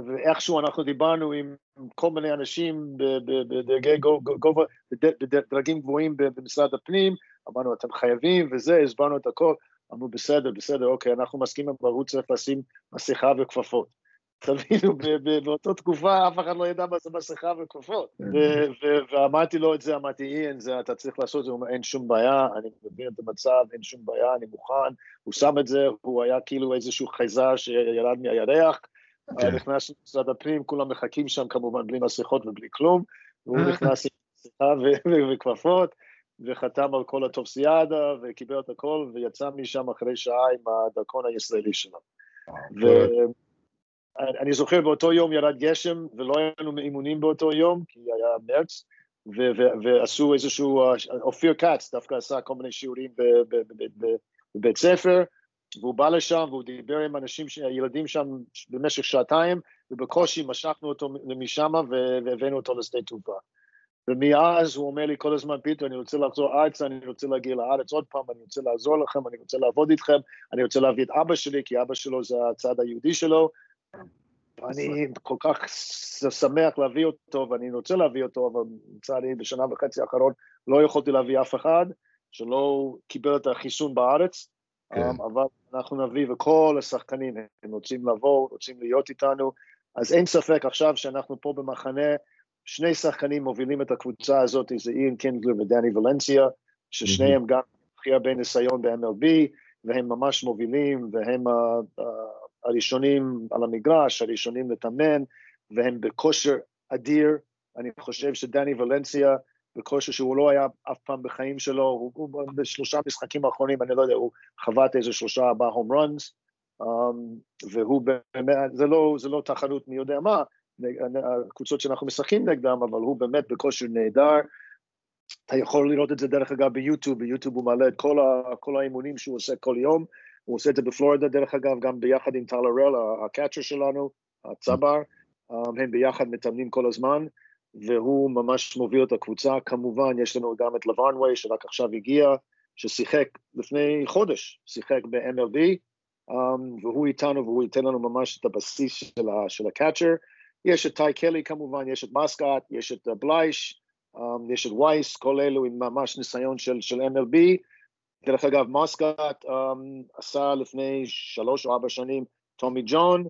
ואיכשהו אנחנו דיברנו עם כל מיני אנשים בדרגי גו- גו- גובה, בד- בדרגים גבוהים במשרד הפנים, אמרנו אתם חייבים וזה, הסברנו את הכל, אמרו בסדר, בסדר, אוקיי, אנחנו מסכימים, הוא צריך לשים מסכה וכפפות. תבינו, באותה תקופה אף אחד לא ידע מה זה מסכה וכפפות. ו- ואמרתי לו את זה, אמרתי, איין, זה, אתה צריך לעשות את זה, הוא אומר, אין שום בעיה, אני מבין את המצב, אין שום בעיה, אני מוכן. הוא שם את זה, הוא היה כאילו איזשהו חייזר שירד מהירח, כן. נכנס למשרד הפנים, כולם מחכים שם כמובן בלי מסכות ובלי כלום, והוא נכנס עם מסכה וכפפות, וחתם על כל הטופסיאדה, וקיבל את הכל, ויצא משם אחרי שעה עם הדרכון הישראלי שלו. ואני זוכר באותו יום ירד גשם, ולא היה לנו אימונים באותו יום, כי היה מרץ, ועשו איזשהו, אה, אופיר כץ דווקא עשה כל מיני שיעורים בבית ספר, והוא בא לשם והוא דיבר עם אנשים, ילדים שם במשך שעתיים, ובקושי משכנו אותו משם והבאנו אותו לשדה תעופה. ומאז הוא אומר לי כל הזמן, פיטר, אני רוצה לחזור ארצה, אני רוצה להגיע לארץ עוד פעם, אני רוצה לעזור לכם, אני רוצה לעבוד איתכם, אני רוצה להביא את אבא שלי, כי אבא שלו זה הצד היהודי שלו. אני כל כך שמח להביא אותו, ואני רוצה להביא אותו, אבל לצערי בשנה וחצי האחרון לא יכולתי להביא אף אחד שלא קיבל את החיסון בארץ, כן. um, אבל אנחנו נביא, וכל השחקנים הם רוצים לבוא, רוצים להיות איתנו, אז אין ספק עכשיו שאנחנו פה במחנה, שני שחקנים מובילים את הקבוצה הזאת, זה איין קינגלר ודני ולנסיה, ששניהם גם הכי הרבה ניסיון ב-MLB, והם ממש מובילים, והם ה- ה- הראשונים על המגרש, הראשונים לתאמן, והם בכושר אדיר. אני חושב שדני ולנסיה, בכושר שהוא לא היה אף פעם בחיים שלו, הוא, הוא בשלושה משחקים האחרונים, אני לא יודע, הוא חבט איזה שלושה ארבעה הום ראנס, um, והוא באמת, זה לא, זה לא תחרות מי יודע מה, הקבוצות שאנחנו משחקים נגדם, אבל הוא באמת בכושר נהדר. אתה יכול לראות את זה דרך אגב ביוטיוב, ביוטיוב הוא מעלה את כל, ה, כל האימונים שהוא עושה כל יום, הוא עושה את זה בפלורידה דרך אגב, גם ביחד עם טל הראל, הקאצ'ר שלנו, הצבר, הם ביחד מתאמנים כל הזמן, והוא ממש מוביל את הקבוצה. כמובן, יש לנו גם את לברנווי, שרק עכשיו הגיע, ששיחק לפני חודש, שיחק ב-MLB, um, והוא איתנו והוא ייתן לנו ממש את הבסיס של, ה- של הקאצ'ר. יש את טי קלי כמובן, יש את מסקאט, יש את uh, בלייש, um, יש את וייס, כל אלו עם ממש ניסיון של, של MLB. דרך אגב, מסקאט um, עשה לפני שלוש או ארבע שנים טומי ג'ון,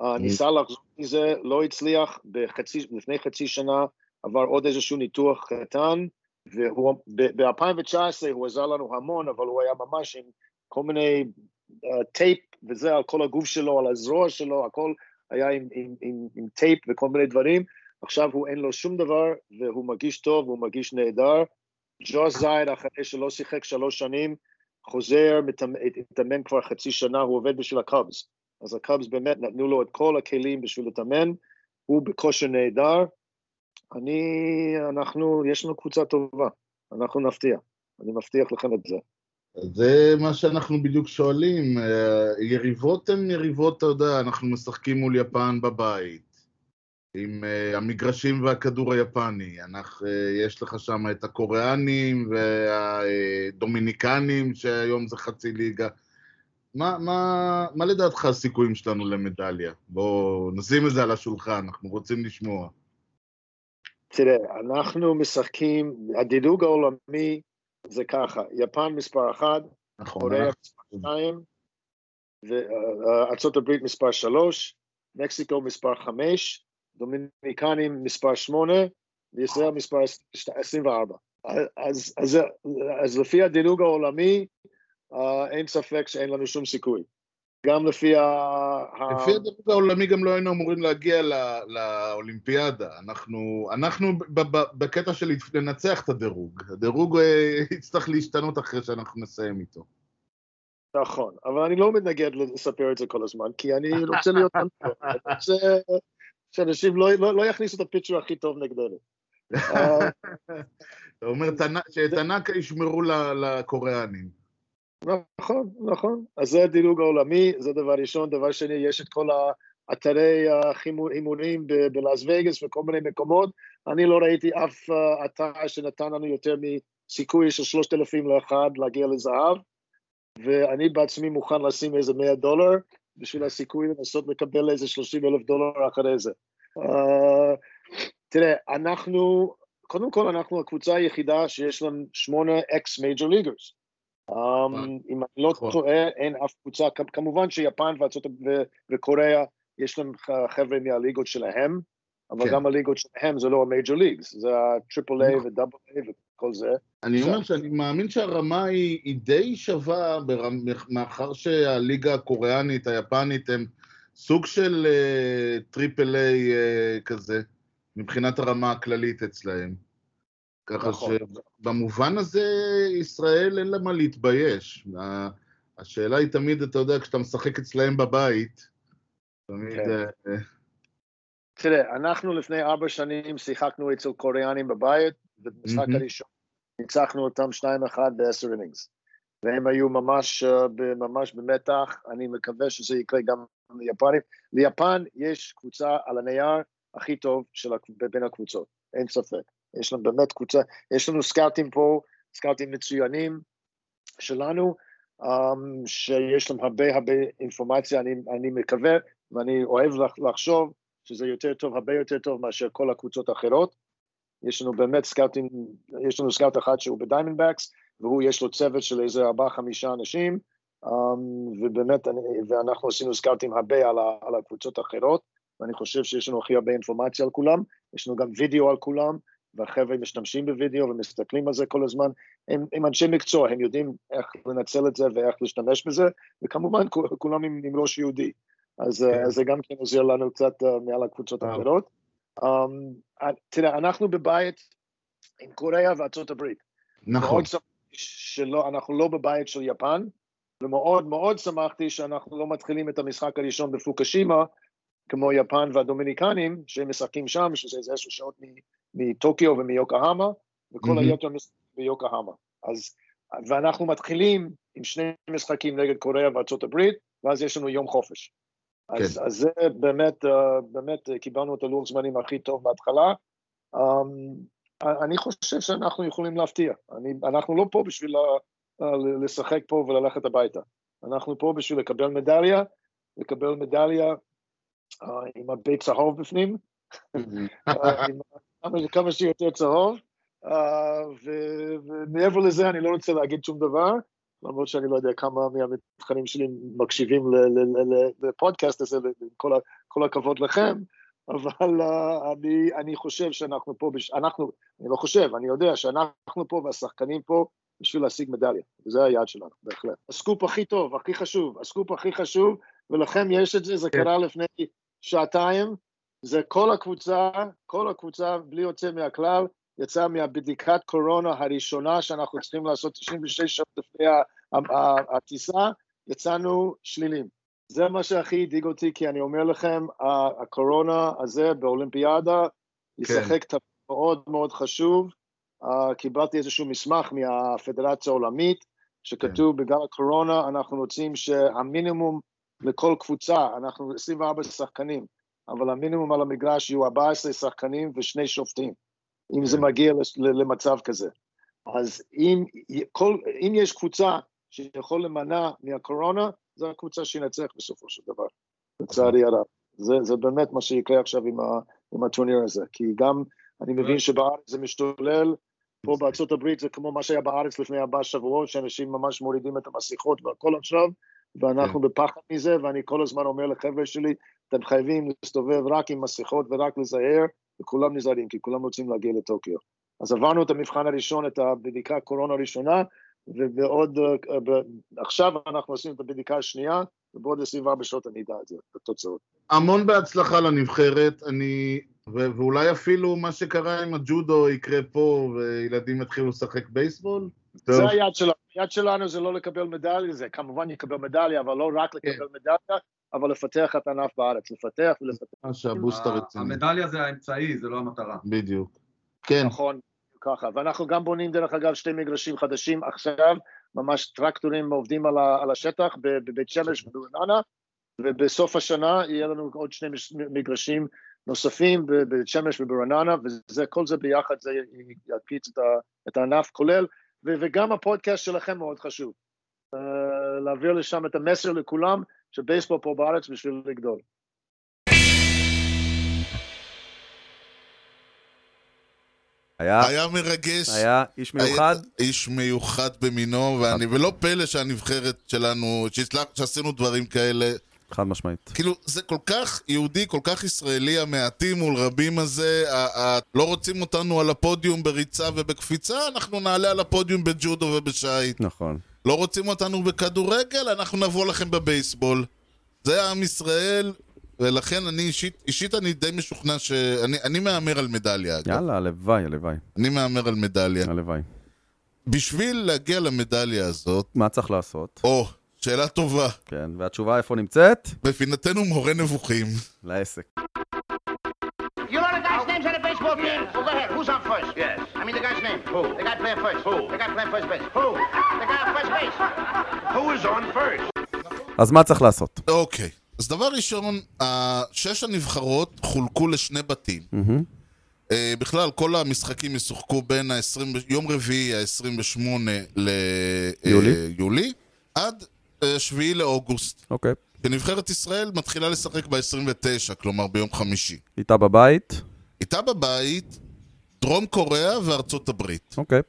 uh, ניסה לחזור מזה, לא הצליח, בחצי, לפני חצי שנה עבר עוד איזשהו ניתוח קטן, וב-2019 הוא עזר לנו המון, אבל הוא היה ממש עם כל מיני uh, tape וזה על כל הגוף שלו, על הזרוע שלו, הכל היה עם, עם, עם, עם טייפ וכל מיני דברים. עכשיו הוא אין לו שום דבר, והוא מרגיש טוב, הוא מרגיש נהדר. ג'וש זייד, אחרי שלא שיחק שלוש שנים, חוזר, מתאמן, כבר חצי שנה, הוא עובד בשביל ה Cubs. אז ה Cubs באמת נתנו לו את כל הכלים בשביל להתאמן, הוא בכושר נהדר. אני, אנחנו, יש לנו קבוצה טובה, אנחנו נפתיע, אני מבטיח לכם את זה. זה מה שאנחנו בדיוק שואלים. אה, יריבות הן יריבות, אתה יודע, אנחנו משחקים מול יפן בבית, עם אה, המגרשים והכדור היפני. אנחנו, אה, יש לך שם את הקוריאנים והדומיניקנים, שהיום זה חצי ליגה. מה, מה, מה לדעתך הסיכויים שלנו למדליה? בואו נשים את זה על השולחן, אנחנו רוצים לשמוע. תראה, אנחנו משחקים, הדירוג העולמי זה ככה, יפן מספר אחת, נכון, קוריאה מספר שתיים, וארה"ב מספר שלוש, מקסיקו מספר חמש, דומיניקנים מספר שמונה, וישראל מספר עשרים וארבע. אז, אז, אז לפי הדירוג העולמי, אה, אין ספק שאין לנו שום סיכוי. גם לפי ה... לפי הדירוג העולמי גם לא היינו אמורים להגיע ל- לאולימפיאדה. אנחנו, אנחנו ב- ב- בקטע של לנצח את הדירוג. הדירוג אה, יצטרך להשתנות אחרי שאנחנו נסיים איתו. נכון, אבל אני לא מתנגד לספר את זה כל הזמן, כי אני רוצה להיות... אני רוצה שאנשים לא, לא, לא יכניסו את הפיצ'ר הכי טוב נגדנו. אתה אומר שאת הנקה ישמרו לקוריאנים. נכון, נכון. אז זה הדירוג העולמי, זה דבר ראשון. דבר שני, יש את כל האתרי ההימורים בלאס וגאס וכל מיני מקומות. אני לא ראיתי אף אה, אתר שנתן לנו יותר מסיכוי של שלושת אלפים לאחד להגיע לזהב, ואני בעצמי מוכן לשים איזה 100 דולר בשביל הסיכוי לנסות לקבל איזה 30 אלף דולר אחרי זה. אה, תראה, אנחנו, קודם כל אנחנו הקבוצה היחידה שיש לנו שמונה ex major leaguers. Um, אם אני לא נכון. טועה, אין אף קבוצה, כמובן שיפן וקוריאה, יש להם חבר'ה מהליגות שלהם, אבל כן. גם הליגות שלהם זה לא ה Major Leagues, זה ה Triple A. ו Double A וכל זה. אני אומר שאני מאמין שהרמה היא, די שווה. מאחר שהליגה הקוריאנית, היפנית, הם סוג של אה, Triple A אה, כזה, מבחינת הרמה הכללית אצלהם. ככה נכון. שבמובן הזה ישראל אין לה מה להתבייש. השאלה היא תמיד, אתה יודע, כשאתה משחק אצלהם בבית, תמיד... כן. אה, תראה, אנחנו לפני ארבע שנים שיחקנו אצל קוריאנים בבית, ובמשחק מהמם. הראשון ניצחנו אותם שניים אחד בעשר אינינגס. והם היו ממש, אה, ממש במתח, אני מקווה שזה יקרה גם ליפנים. ליפן יש קבוצה על הנייר הכי טוב של, בין הקבוצות, אין ספק. יש לנו באמת קבוצה, יש לנו סקאוטים פה, סקאוטים מצוינים שלנו, um, שיש להם הרבה הרבה אינפורמציה, אני, אני מקווה ואני אוהב לח- לחשוב שזה יותר טוב, הרבה יותר טוב מאשר כל הקבוצות האחרות. יש לנו באמת סקאוטים, יש לנו scout אחד שהוא ב Diamondbacks, והוא יש לו צוות של איזה ארבעה חמישה אנשים, um, ובאמת, אני, ואנחנו עשינו סקאוטים הרבה על, ה, על הקבוצות האחרות, ואני חושב שיש לנו הכי הרבה אינפורמציה על כולם, יש לנו גם וידאו על כולם, והחבר'ה משתמשים בווידאו ומסתכלים על זה כל הזמן, הם, הם אנשי מקצוע, הם יודעים איך לנצל את זה ואיך להשתמש בזה, וכמובן כולם עם, עם ראש יהודי, אז, כן. כן. אז זה גם כן עוזר לנו קצת uh, מעל הקבוצות. האחרות. Um, תראה, אנחנו בבית עם קוריאה וארצות הברית. נכון. שלא, אנחנו לא בבית של יפן, ומאוד מאוד שמחתי שאנחנו לא מתחילים את המשחק הראשון בפוקושימה, כמו יפן והדומיניקנים, שהם משחקים שם, שזה איזה עשר שעות מטוקיו ומיוקהמה, וכל מהמם. היתר משחקים ביוקהמה. אז ואנחנו מתחילים עם שני משחקים נגד קוריאה וארצות הברית, ואז יש לנו יום חופש. אז, כן. אז זה באמת, אה, באמת אה, קיבלנו את הלוח זמנים הכי טוב בהתחלה. אמ, אני חושב שאנחנו יכולים להפתיע. אני, אנחנו לא פה בשביל אה, לשחק פה וללכת הביתה. אנחנו פה בשביל לקבל מדליה, לקבל מדליה אה, עם הבית צהוב בפנים, אה, עם כמה- שיותר צהוב, אה, ומעבר לזה אני לא רוצה להגיד שום דבר, למרות שאני לא יודע כמה מהמתחרים שלי מקשיבים לפודקאסט הזה, ו- כל ה- כל הכבוד לכם, אבל אה, אני, אני חושב שאנחנו פה. אנחנו, אני לא חושב, אני יודע שאנחנו פה והשחקנים פה בשביל להשיג מדליה, וזה היעד שלנו, בהחלט. הסקופ הכי טוב, הכי חשוב, הסקופ הכי חשוב, ולכם יש את זה, זה כן. קרה לפני שעתיים, זה כל הקבוצה, כל הקבוצה, בלי יוצא מהכלל, יצאה מהבדיקת קורונה הראשונה שאנחנו צריכים לעשות 96 שעות לפני הטיסה, יצאנו שלילים. זה מה שהכי הדאיג אותי, כי אני אומר לכם, הקורונה הזה באולימפיאדה ישחק תפקיד מאוד מאוד חשוב. קיבלתי איזשהו מסמך מהפדרציה העולמית, שכתוב בגלל הקורונה אנחנו רוצים שהמינימום לכל קבוצה, אנחנו 24 שחקנים, אבל המינימום על המגרש יהיו 14 שחקנים ושני שופטים, אם זה מגיע לש- ל- למצב כזה. אז אם, כל, אם יש קבוצה שיכול למנע מהקורונה, זו הקבוצה שינצח בסופו של דבר, לצערי הרב. זה, זה באמת מה שיקרה עכשיו עם, ה, עם הטורניר הזה, כי גם אני מבין שבארץ זה משתולל, פה בארצות הברית זה כמו מה שהיה בארץ לפני ארבעה שבועות, שאנשים ממש מורידים את המסכות והכל עכשיו, ואנחנו בפחד מזה, ואני כל הזמן אומר לחבר'ה שלי, אתם חייבים להסתובב רק עם מסכות ורק לזהר, וכולם נזהרים, כי כולם רוצים להגיע לטוקיו. אז עברנו את המבחן הראשון, את הבדיקה קורונה הראשונה, ובעוד, אה, עכשיו אנחנו עושים את הבדיקה השנייה, ובעוד 24 שעות אני אדע את זה, את התוצאות. המון בהצלחה לנבחרת, אני... ו- ואולי אפילו מה שקרה עם הג'ודו יקרה פה, וילדים יתחילו לשחק בייסבול? טוב, זה היעד שלנו, היעד שלנו זה לא לקבל מדליה, זה כמובן יקבל מדליה, אבל לא רק לקבל מדליה, אבל לפתח את הענף בארץ, לפתח ולפתח, מה שהבוסטר רציני. המדליה זה האמצעי, זה לא המטרה. בדיוק. כן, נכון, ככה. ואנחנו גם בונים, דרך אגב, שתי מגרשים חדשים עכשיו, ממש טרקטורים עובדים על, ה, על השטח בבית שמש וברעננה, ובסוף השנה יהיה לנו עוד שני מגרשים נוספים בבית שמש וברעננה, וזה, כל זה ביחד, זה יקפיץ את, ה, את הענף כולל, וגם הפודקאסט שלכם מאוד חשוב. Uh, להעביר לשם את המסר לכולם, שבייסבול פה בארץ בשביל לגדול. היה, היה מרגש. היה איש מיוחד. היה איש מיוחד במינו, ואני, ולא פלא שהנבחרת שלנו, שהצלח, שעשינו דברים כאלה. חד משמעית. כאילו, זה כל כך יהודי, כל כך ישראלי, המעטים מול רבים הזה. לא רוצים אותנו על הפודיום בריצה ובקפיצה, אנחנו נעלה על הפודיום בג'ודו ובשייט. נכון. לא רוצים אותנו בכדורגל, אנחנו נבוא לכם בבייסבול. זה עם ישראל, ולכן אני אישית, אישית אני די משוכנע שאני אני מהמר על מדליה, אגב. יאללה, הלוואי, הלוואי, אני מהמר על מדליה. הלוואי. בשביל להגיע למדליה הזאת, מה צריך לעשות? או, שאלה טובה, כן, והתשובה איפה נמצאת? בפינתנו מורה נבוכים. לעסק. You know the guy's names on the baseball team? Well, go ahead. Who's on first? Yes. I mean the guy's name. Who? The guy playing first. Who? The guy playing first base. Who? The guy on first base. Who is on first? אז מה צריך לעשות? אוקיי, אז דבר ראשון, ה- שש הנבחרות חולקו לשני בתים. מהמם. אה, בכלל, כל המשחקים ישוחקו בין ה-20, יום רביעי ה-28 יולי. ליולי, עד אה, 7 לאוגוסט. אוקיי. ונבחרת ישראל מתחילה לשחק ב-29, כלומר ביום חמישי. איתה בבית? איתה בבית, דרום קוריאה וארצות הברית. אוקיי.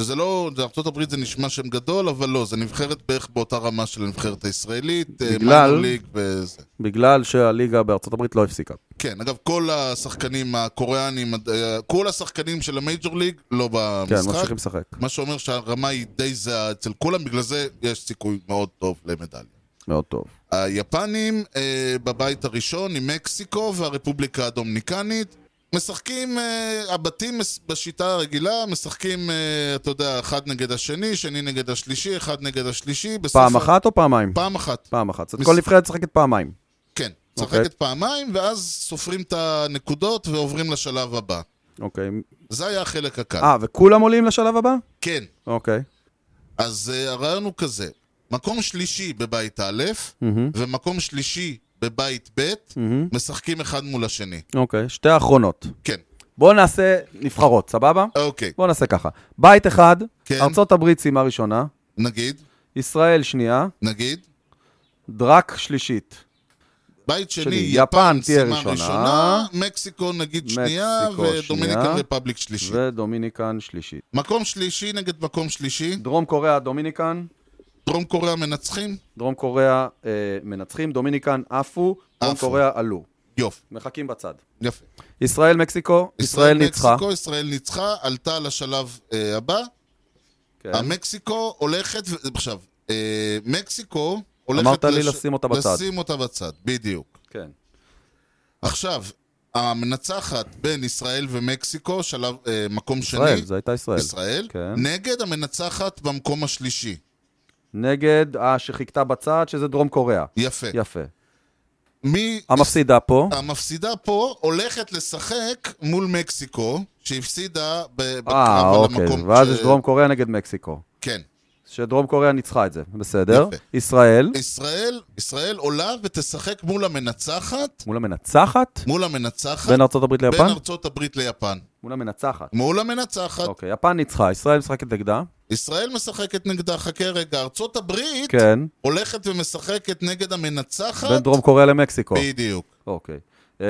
שזה לא, ארצות הברית זה נשמע שם גדול, אבל לא, זה נבחרת בערך באותה רמה של הנבחרת הישראלית. אה, בגלל- ליג וזה. בגלל שהליגה בארצות הברית לא הפסיקה. כן, אגב, כל השחקנים הקוריאנים, אה, כל השחקנים של המייג'ור ליג לא כן, במשחק. ממשיכים לשחק. מה שאומר שהרמה היא די זהה אצל כולם, בגלל זה יש סיכוי מאוד טוב למדליה. מאוד טוב. היפנים אה, בבית הראשון עם מקסיקו והרפובליקה הדומיניקנית. משחקים, אה, הבתים בשיטה הרגילה, משחקים, אה, אתה יודע, אחד נגד השני, שני נגד השלישי, אחד נגד השלישי. בסוף פעם אחת או פעמיים? פעם אחת, פעם אחת. אומרת, כל נבחרת משחקת פעמיים. כן. אוקיי. משחקת פעמיים, ואז סופרים את הנקודות ועוברים לשלב הבא. אוקיי. זה היה החלק הקל. אה, וכולם עולים לשלב הבא? כן. אוקיי. אז uh, הרעיון הוא כזה, מקום שלישי בבית א', מהמם, ומקום שלישי בבית ב', מהמם. משחקים אחד מול השני. אוקיי, שתי האחרונות. כן, בואו נעשה נבחרות, סבבה? אוקיי, בואו נעשה ככה. בית אחד, כן. ארצות הברית סיימה ראשונה, נגיד, ישראל שנייה, נגיד. דרק שלישית. בית שני, שני, יפן, יפן תהיה ראשונה. ראשונה, מקסיקו נגיד שנייה, מקסיקו ודומיניקן שנייה. רפבליק שלישית. ודומיניקן שלישית. מקום שלישי נגד מקום שלישי, דרום קוריאה, דומיניקן, דרום קוריאה מנצחים, דרום קוריאה אה, מנצחים, דומיניקן עפו, דרום עפו. קוריאה עלו. יופי, מחכים בצד. יפה. ישראל, מקסיקו, ישראל ניצחה. מקסיקו, ישראל ניצחה, עלתה לשלב אה, הבא. כן. המקסיקו הולכת. עכשיו, אה, מקסיקו הולכת... אמרת לי לשים אותה בצד. לשים אותה בצד, בדיוק. כן. עכשיו, המנצחת בין ישראל ומקסיקו, שלב, אה, מקום ישראל, שני, זו הייתה ישראל. ישראל, כן. נגד המנצחת במקום השלישי. נגד אה, שחיכתה בצד, שזה דרום קוריאה. יפה. יפה. מי... המפסידה פה, המפסידה פה הולכת לשחק מול מקסיקו, שהפסידה ב- אה, בקרב על אוקיי, המקום... ואז ש- יש דרום קוריאה נגד מקסיקו. כן. שדרום קוריאה ניצחה את זה, בסדר. יפה. ישראל, ישראל, ישראל עולה ותשחק מול המנצחת, מול המנצחת, מול המנצחת, בין ארצות הברית בין ליפן? ארצות הברית ליפן. מול המנצחת. מול המנצחת, אוקיי, יפן ניצחה, ישראל משחקת נגדה. ישראל משחקת נגדה, חכה רגע, ארצות הברית כן, הולכת ומשחקת נגד המנצחת, בין דרום קוריאה למקסיקו. בדיוק. אוקיי. אה,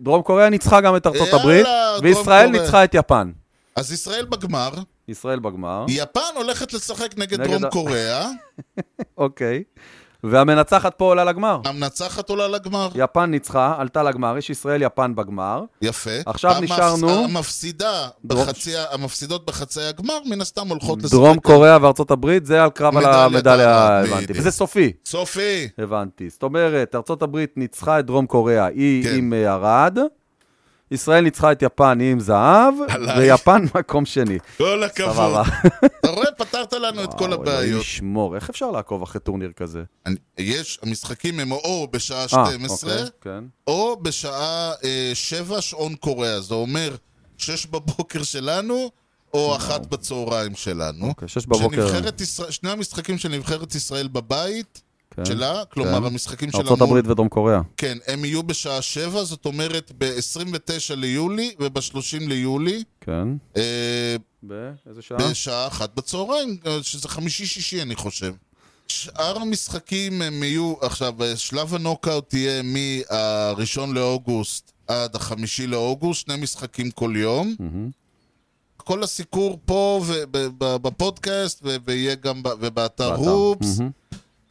דרום קוריאה ניצחה גם את ארצות יאללה, הברית, וישראל. ניצחה את יפן. אז ישראל בגמר, ישראל בגמר, יפן הולכת לשחק נגד נגד דרום ה- קוריאה, אוקיי. והמנצחת פה עולה לגמר. המנצחת עולה לגמר. יפן ניצחה, עלתה לגמר, יש ישראל-יפן בגמר. יפה. עכשיו המפס- נשארנו- המפסידה דרום- בחצי, המפסידות בחצי הגמר, מן הסתם הולכות לשחק. דרום קוריאה וארצות הברית, זה על קרב על המדליה, הבנתי. וזה סופי. סופי. הבנתי. זאת אומרת, ארצות הברית ניצחה את דרום קוריאה, היא כן. עם אה, ארד. ישראל ניצחה את יפן, עם זהב. ויפן מקום שני. כל הכבוד. סבבה. אתה רואה, פתרת לנו את כל וואו, אלוהים הבעיות. ישמור, איך אפשר לעקוב אחרי טורניר כזה? יש, המשחקים הם או בשעה אה, 12, אוקיי, כן. או בשעה אה, 7 שעון קוריאה. זה אומר 6 בבוקר שלנו, או 1 בצהריים שלנו. אוקיי, שש בבוקר. שנבחרת ישראל- שני המשחקים של נבחרת ישראל בבית כן. שלה, כלומר כן. המשחקים שלה ארצות מול... ודרום קוריאה. כן, הם יהיו בשעה 7, זאת אומרת ב-29 ליולי וב-30 ליולי, כן. אה, באיזה שעה? בשעה אחת בצהריים, אה, שזה חמישי-שישי אני חושב. שאר המשחקים הם יהיו, עכשיו, שלב הנוקאוט תהיה מהראשון לאוגוסט עד החמישי לאוגוסט, שני משחקים כל יום. מהמם. כל הסיקור פה ובפודקאסט, ויהיה גם באתר. הופס. מהמם.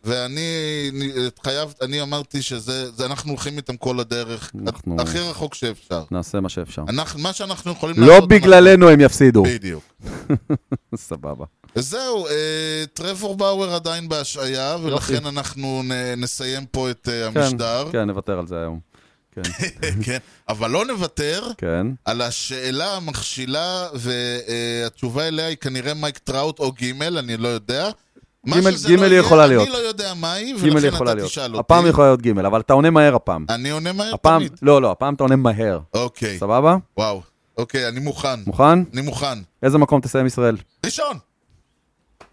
ואני אני- התחייבת, אני אמרתי שזה, זה אנחנו הולכים איתם כל הדרך, אנחנו- הכי רחוק שאפשר. נעשה מה שאפשר. אנחנו, מה שאנחנו יכולים לא לעשות... בגללנו הם יפסידו. אנחנו- בדיוק. סבבה. וזהו, אה, טרבור באואר עדיין בהשעיה, ולכן אנחנו נ, נסיים פה את אה, כן, המשדר. כן, נוותר על זה היום. כן, כן. אבל לא נוותר כן. על השאלה המכשילה, והתשובה אליה היא כנראה מייק טראוט או גימל, אני לא יודע. גימל- לא היא יכולה להיות. אני לא יודע מה היא, ולכן אתה. תשאל אותי. הפעם יכולה להיות גימל, אבל אתה עונה מהר הפעם. אני עונה מהר הפעם, תמיד. לא, לא, הפעם אתה עונה מהר. אוקיי, סבבה? וואו. אוקיי, אני מוכן. מוכן? אני מוכן. איזה מקום תסיים ישראל? ראשון!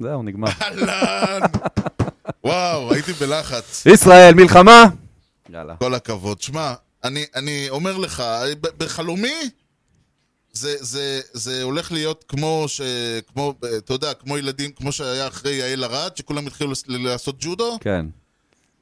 זהו, נגמר. אהלן! וואו, הייתי בלחץ. ישראל, מלחמה! יאללה. כל הכבוד. שמע, אני, אני אומר לך, בחלומי, זה, זה, זה הולך להיות כמו ש... כמו, אתה יודע, כמו ילדים, כמו שהיה אחרי יעל ארד, שכולם התחילו לעשות ג'ודו, כן.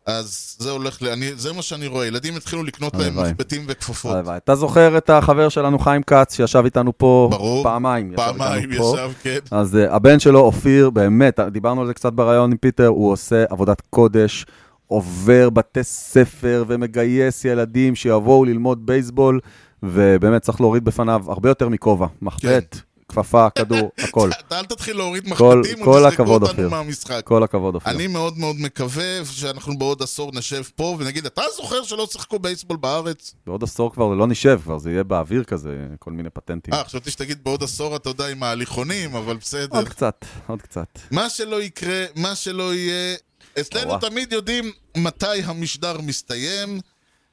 אז זה הולך. אני, זה מה שאני רואה, ילדים התחילו לקנות להם. מחבטים וכפפות. הלוואי. אתה זוכר את החבר שלנו חיים כץ, שישב איתנו פה ברור. פעמיים. ישב פעמיים פה. ישב, כן. אז uh, הבן שלו, אופיר, באמת, דיברנו על זה קצת בריאיון עם פיטר, הוא עושה עבודת קודש, עובר בתי ספר ומגייס ילדים שיבואו ללמוד בייסבול, ובאמת צריך להוריד בפניו הרבה יותר מכובע. מחבט, כפפה, כדור, הכל. אתה אל תתחיל להוריד מחבטים, כל או תזרקו הכבוד, אותנו. מהמשחק. כל הכבוד, אופיר. אני מאוד מאוד מקווה שאנחנו בעוד עשור נשב פה ונגיד, אתה זוכר שלא שיחקו בייסבול בארץ? בעוד עשור כבר לא נשב, כבר זה יהיה באוויר כזה, כל מיני פטנטים. אה, חשבתי שתגיד בעוד עשור, אתה יודע, עם ההליכונים, אבל בסדר. עוד קצת, עוד קצת. מה שלא יקרה, מה שלא יהיה, אצלנו. תמיד יודעים מתי המשדר מסתיים.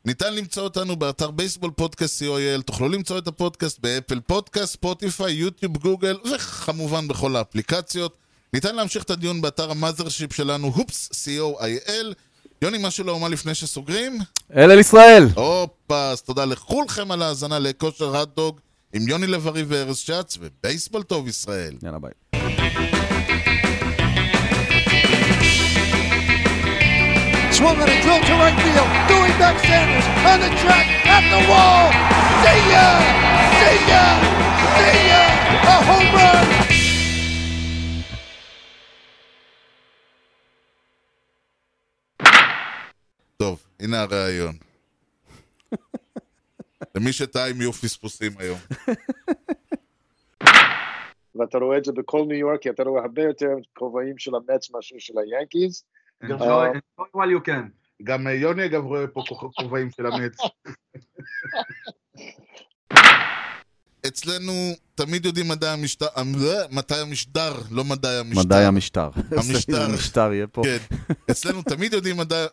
ניתן למצוא אותנו באתר בייסבול פודקאסט co.il, תוכלו למצוא את הפודקאסט באפל פודקאסט, ספוטיפיי, יוטיוב, גוגל, וכמובן בכל האפליקציות. ניתן להמשיך את הדיון באתר ה mothership שלנו, Hoops, co.il. יוני, משהו לאומה לפני שסוגרים? אל אל ישראל! הופה, אז תודה לכולכם על ההאזנה לכושר הדוג עם יוני לב-ארי וארז שץ, ובייסבול טוב ישראל. יאללה ביי. Swung on a drill to right field. Doing back Sanders on the track at the wall. See ya! See ya! See ya! A home run! טוב, הנה הראיון. למי שטעה אם יהיו פספוסים היום. ואתה רואה את זה בכל ניו יורק, כי אתה רואה הרבה יותר כובעים של המץ מאשר של היאנקיז. Enjoy enjoy while you can. גם אה, יוני אגב רואה פה כובעים של המץ. אצלנו תמיד יודעים מתי המשטר, אה, מתי המשדר, לא מדי המשטר. מדעי המשטר. המשטר. המשטר יהיה פה. כן. אצלנו תמיד יודעים מדי,